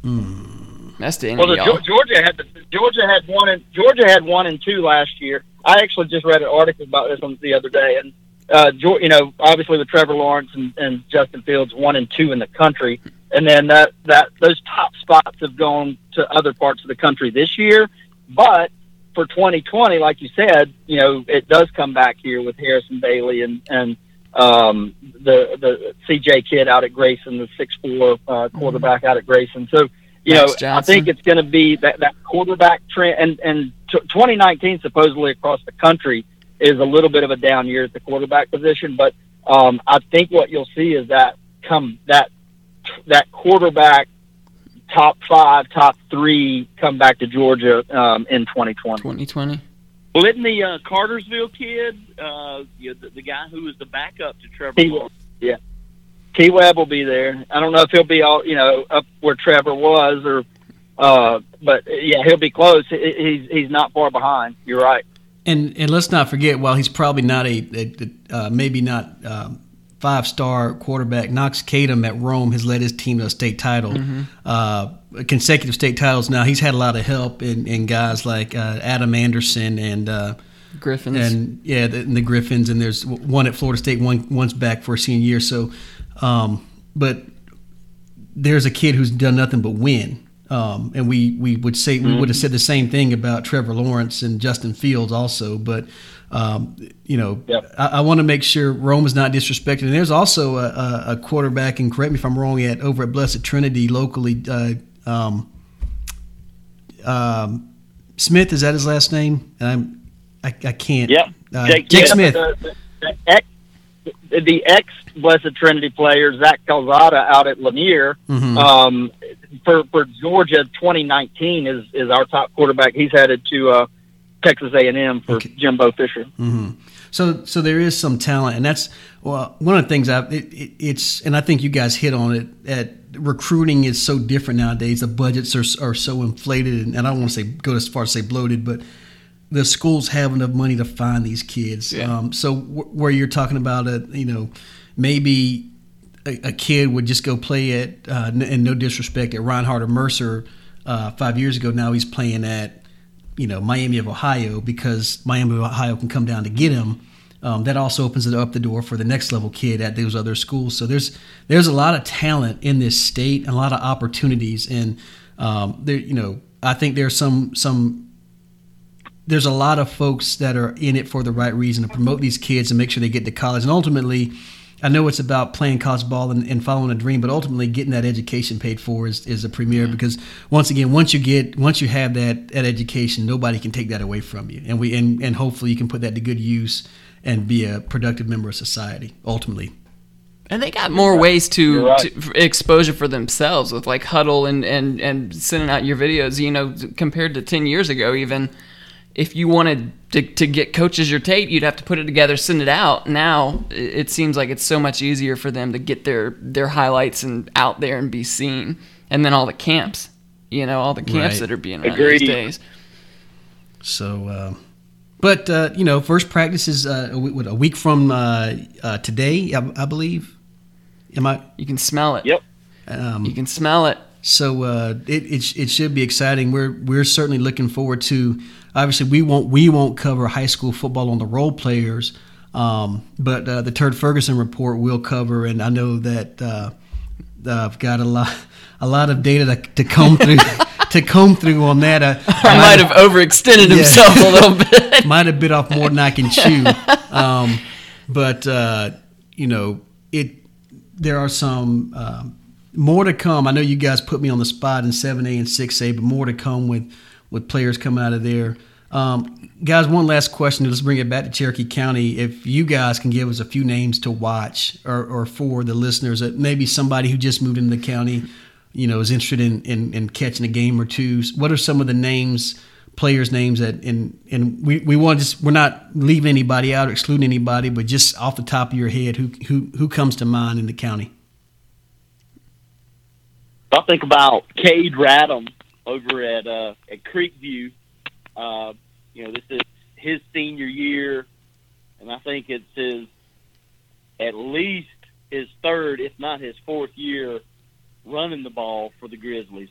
Mm. That's the end well. The, Georgia had the, Georgia had one and Georgia had one and two last year. I actually just read an article about this one the other day, and uh, you know, obviously with Trevor Lawrence and, and Justin Fields, one and two in the country, and then that that those top spots have gone to other parts of the country this year. But for 2020, like you said, you know, it does come back here with Harrison Bailey and and um, the the CJ kid out at Grayson, the six four uh, quarterback out at Grayson. So you Max know, Johnson. I think it's going to be that that quarterback trend. And and t- 2019 supposedly across the country is a little bit of a down year at the quarterback position, but um, I think what you'll see is that come that that quarterback top five, top three come back to Georgia um, in 2020. 2020. Well, isn't the uh, Cartersville kid, uh, you know, the, the, guy who was the backup to Trevor? T- yeah, T. Webb will be there. I don't know if he'll be all you know up where Trevor was, or uh, but yeah, he'll be close. He's he's not far behind. You're right. And and let's not forget, while he's probably not a, a, a uh, maybe not um, five star quarterback, Knox Kadum at Rome has led his team to a state title, mm-hmm. uh, consecutive state titles. Now he's had a lot of help in, in guys like uh, Adam Anderson and uh, Griffins, and yeah, the, and the, Griffins, and there's one at Florida State, one one's back for a senior year. So, um, but there's a kid who's done nothing but win. Um, and we, we would say we would have mm-hmm. said the same thing about Trevor Lawrence and Justin Fields also, but um, you know, yep. I, I want to make sure Rome is not disrespected. And there's also a, a, quarterback, and correct me if I'm wrong, at over at Blessed Trinity locally. Uh, um, um, Smith is that his last name? And I'm I, I can't. Yeah, uh, Jake, Jake Smith. The, the, the, the ex Blessed Trinity player Zach Calzada out at Lanier mm-hmm. um, for for Georgia 2019 is is our top quarterback. He's headed to. Uh, Texas A&M for okay. Jimbo Fisher. Mm-hmm. So, so there is some talent, and that's well, one of the things I it, it, it's, and I think you guys hit on it. At recruiting is so different nowadays. The budgets are are so inflated, and, and I don't want to say go as far as say bloated, but the schools have enough money to find these kids. Yeah. Um, so w- where you're talking about a, you know, maybe a, a kid would just go play at, uh, and no disrespect, at Reinhardt or Mercer uh, five years ago. Now he's playing at you know Miami of Ohio because Miami of Ohio can come down to get him. Um, that also opens it up the door for the next level kid at those other schools. So there's there's a lot of talent in this state and a lot of opportunities. And um, there, you know, I think there's some some there's a lot of folks that are in it for the right reason to promote these kids and make sure they get to college. And ultimately, I know it's about playing college ball and, and, following a dream, but ultimately getting that education paid for is, is a premier mm-hmm. because once again, once you get once you have that that education, nobody can take that away from you, and we and, and hopefully you can put that to good use and be a productive member of society ultimately. And they got more ways to, right. to exposure for themselves with like huddle and, and, and sending out your videos, you know, compared to 10 years ago, even if you wanted to, to get coaches your tape, you'd have to put it together, send it out. Now it seems like it's so much easier for them to get their their highlights and out there and be seen. And then all the camps, you know, all the camps right. that are being run Agreed. these days. So, uh, but uh, you know, first practice is uh, a week from uh, uh, today, I, I, believe. Am I? You can smell it. Yep. Um, you can smell it. So uh, it, it it should be exciting. We're we're certainly looking forward to obviously we won't we won't cover high school football on the role players, um, but uh, the Turd Ferguson report will cover, and I know that uh, I've got a lot a lot of data to, to comb through. to comb through on that, uh, I might have overextended yeah, himself a little bit. might have bit off more than I can chew. Um, but uh, you know, it. There are some um, more to come. I know you guys put me on the spot in seven A and six A, but more to come with with players coming out of there. Um, guys, one last question. Let's bring it back to Cherokee County. If you guys can give us a few names to watch, or, or for the listeners, that maybe somebody who just moved into the county, you know, is interested in, in, in catching a game or two. What are some of the names, players' names that and and we, we want to just we're not leaving anybody out or excluding anybody, but just off the top of your head, who who who comes to mind in the county? I think about Cade Radham over at uh, at Creekview. Uh, you know, this is his senior year, and I think it's his at least his third, if not his fourth year, running the ball for the Grizzlies.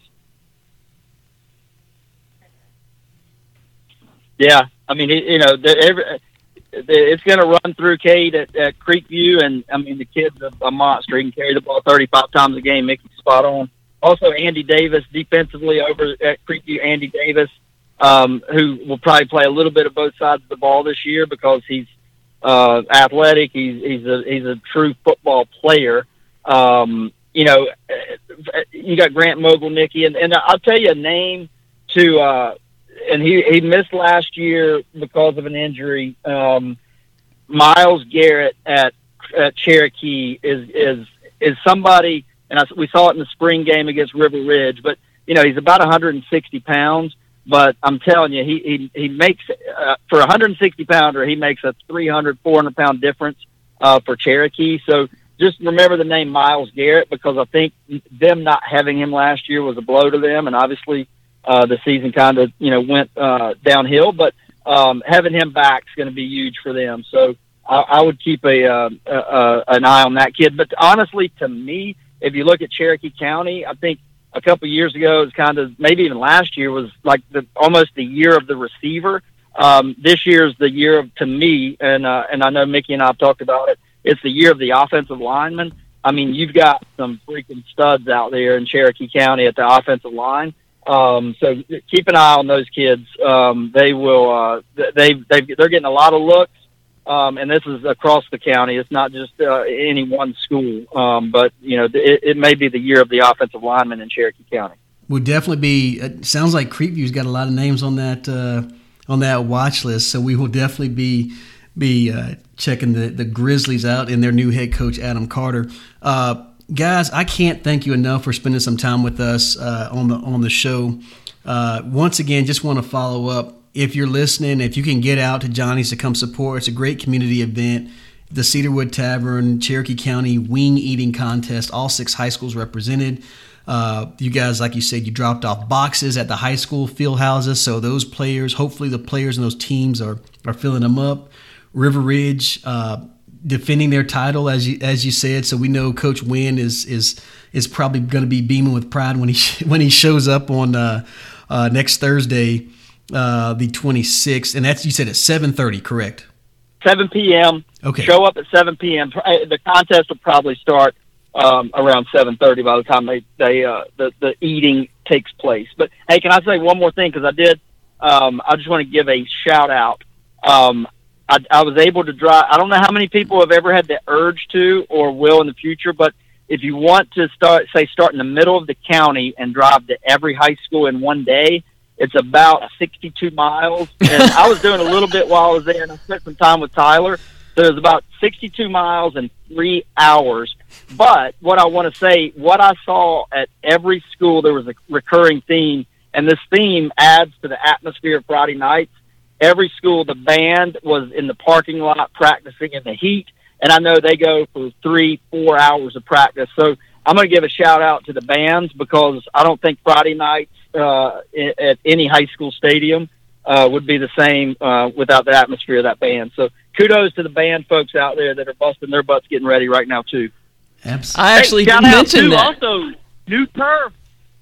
Yeah, I mean, you know, the, every, it's going to run through Cade at, at Creekview, and I mean, the kid's a, a monster. He can carry the ball 35 times a game, make spot on. Also, Andy Davis defensively over at Creekview. Andy Davis, um, who will probably play a little bit of both sides of the ball this year because he's uh, athletic. He's he's a he's a true football player. Um, you know, you got Grant Mogilnicki, and, and I'll tell you a name to, uh, and he he missed last year because of an injury. Um, Miles Garrett at at Cherokee is is is somebody, and I, we saw it in the spring game against River Ridge. But you know, he's about 160 pounds. But I'm telling you, he he, he makes uh, for a 160 pounder, he makes a 300 400 pound difference uh, for Cherokee. So just remember the name Miles Garrett because I think them not having him last year was a blow to them, and obviously uh, the season kind of you know went uh, downhill. But um, having him back is going to be huge for them. So I, I would keep a, uh, uh, an eye on that kid. But honestly, to me, if you look at Cherokee County, I think a couple years ago, it was kind of maybe even last year was like the almost the year of the receiver. Um, this is the year of to me, and uh, and I know Mickey and I have talked about it. It's the year of the offensive lineman. I mean, you've got some freaking studs out there in Cherokee County at the offensive line. Um, so keep an eye on those kids. Um, they will. Uh, they they they're getting a lot of looks. Um, and this is across the county. It's not just uh, any one school, um, but you know, it, it may be the year of the offensive lineman in Cherokee County. Would definitely be. It sounds like Creekview's got a lot of names on that uh, on that watch list, so we will definitely be be uh, checking the the Grizzlies out and their new head coach Adam Carter. Uh, guys, I can't thank you enough for spending some time with us uh, on the on the show. Uh, once again, just want to follow up if you're listening, if you can get out to Johnny's to come support, it's a great community event. The Cedarwood Tavern, Cherokee County Wing Eating Contest, all six high schools represented. Uh, you guys, like you said, you dropped off boxes at the high school field houses, so those players, hopefully the players and those teams are are filling them up. River Ridge uh, defending their title, as you as you said, so we know Coach Wynn is is is probably going to be beaming with pride when he when he shows up on uh, uh next Thursday uh, the 26th, and that's you said at 7:30, correct? 7 p.m. Okay. Show up at 7 p.m. The contest will probably start um, around 7:30 by the time they they uh, the the eating takes place. But hey, can I say one more thing? Because I did. Um, I just want to give a shout out. Um, I, I was able to drive. I don't know how many people have ever had the urge to or will in the future, but if you want to start, say, start in the middle of the county and drive to every high school in one day, it's about 62 miles. And I was doing a little bit while I was there, and I spent some time with Tyler. So it was about 62 miles and three hours. But what I want to say, what I saw at every school, there was a recurring theme, and this theme adds to the atmosphere of Friday nights. Every school, the band was in the parking lot practicing in the heat, and I know they go for three, four hours of practice. So I'm going to give a shout out to the bands because I don't think Friday nights uh, at any high school stadium uh, would be the same uh, without the atmosphere of that band. So kudos to the band folks out there that are busting their butts getting ready right now too. Absolutely. I actually hey, did mention that. Also, new turf,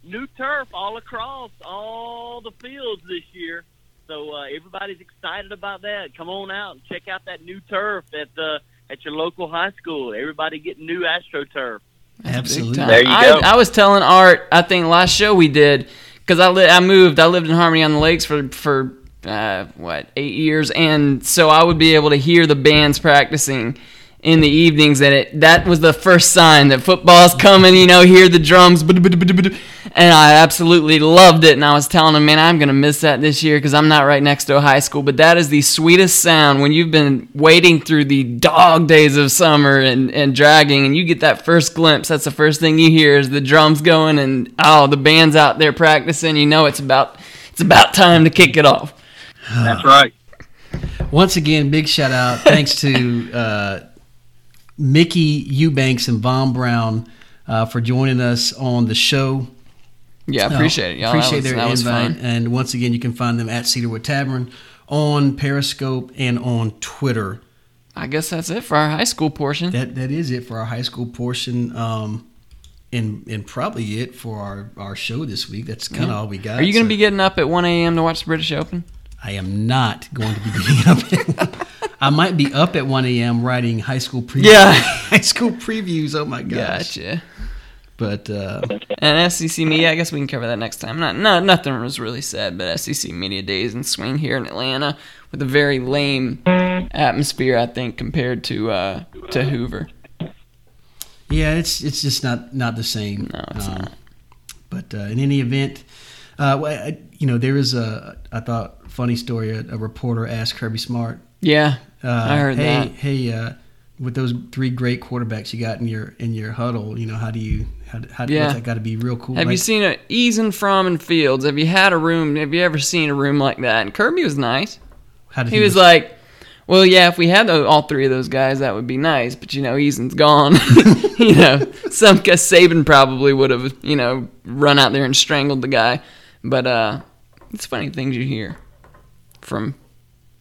new turf all across all the fields this year. So uh, everybody's excited about that. Come on out and check out that new turf at the at your local high school. Everybody getting new AstroTurf. Absolutely. There you I, go. I was telling Art, I think last show we did because I li- I moved. I lived in Harmony on the Lakes for for uh, what eight years, and so I would be able to hear the bands practicing in the evenings and it that was the first sign that football's coming you know hear the drums and i absolutely loved it and i was telling him man i'm going to miss that this year because i'm not right next to a high school but that is the sweetest sound when you've been waiting through the dog days of summer and, and dragging and you get that first glimpse that's the first thing you hear is the drums going and oh the band's out there practicing you know it's about it's about time to kick it off. That's right. Once again, big shout out. Thanks to uh, Mickey Eubanks and Vaughn Brown uh, for joining us on the show. Yeah, appreciate it, y'all. Appreciate that was, their invite. And once again, you can find them at Cedarwood Tavern on Periscope and on Twitter. I guess that's it for our high school portion. That that is it for our high school portion. Um, and and probably it for our, our show this week. That's kind of Yeah. all we got. Are you going to So be getting up at 1 a.m. to watch the British Open? I am not going to be getting up. I might be up at 1 a.m. writing high school previews. Yeah. high school previews. Oh my gosh. Gotcha. But uh, And SEC media, I guess we can cover that next time. Not, no, nothing was really said, but SEC media days in swing here in Atlanta with a very lame atmosphere, I think, compared to uh, to Hoover. yeah, it's it's just not not the same. No, it's not. But uh, in any event, uh, well, I, you know, there is a I thought funny story. A, a reporter asked Kirby Smart, Yeah, uh, I heard hey, that. Hey, uh, with those three great quarterbacks you got in your in your huddle, you know, how do you how, how Yeah. that got to be real cool? Have you seen it? Eason, Fromm, and Fields. Have you had a room? Have you ever seen a room like that? And Kirby was nice. how did He was like, "Well, yeah, if we had all three of those guys, that would be nice." But you know, Eason's gone. you know, some Saban probably would have, you know, run out there and strangled the guy. But uh, it's funny things you hear from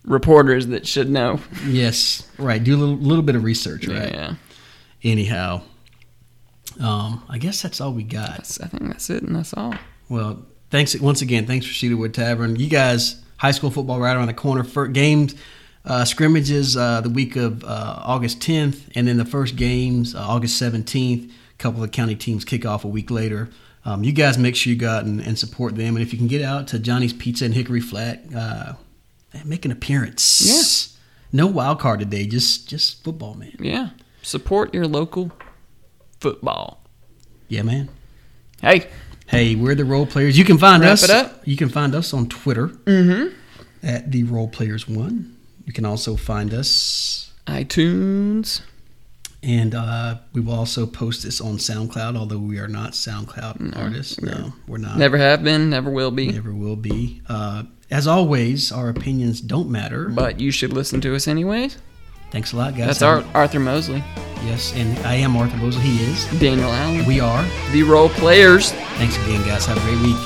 reporters that should know. yes, right. Do a little, little bit of research, right? Yeah, Anyhow, um, I guess that's all we got. that's, I think that's it, and that's all. Well, thanks once again. Thanks for Cedarwood Tavern. You guys, high school football right around the corner. For games, uh, scrimmages uh, the week of uh, August 10th, and then the first games uh, August 17th. A couple of county teams kick off a week later. Um, you guys make sure you go out and, and support them. And if you can get out to Johnny's Pizza and Hickory Flat, uh, make an appearance. Yeah. No wild card today. Just just football, man. Yeah, support your local football. Yeah, man. Hey, Hey, we're the role players. You can find Wrap us. it up. You can find us on Twitter mm-hmm. at the Role Players One. You can also find us, iTunes. And uh, we will also post this on SoundCloud. Although we are not SoundCloud artists, no, we're not. Never have been, never will be. never will be. Uh, as always, our opinions don't matter. But you should listen to us anyways. Thanks a lot, guys. That's our, Arthur Mosley, yes, and I am Arthur Mosley. He is. Daniel Allen, We are. the role players. Thanks again, guys. Have a great week.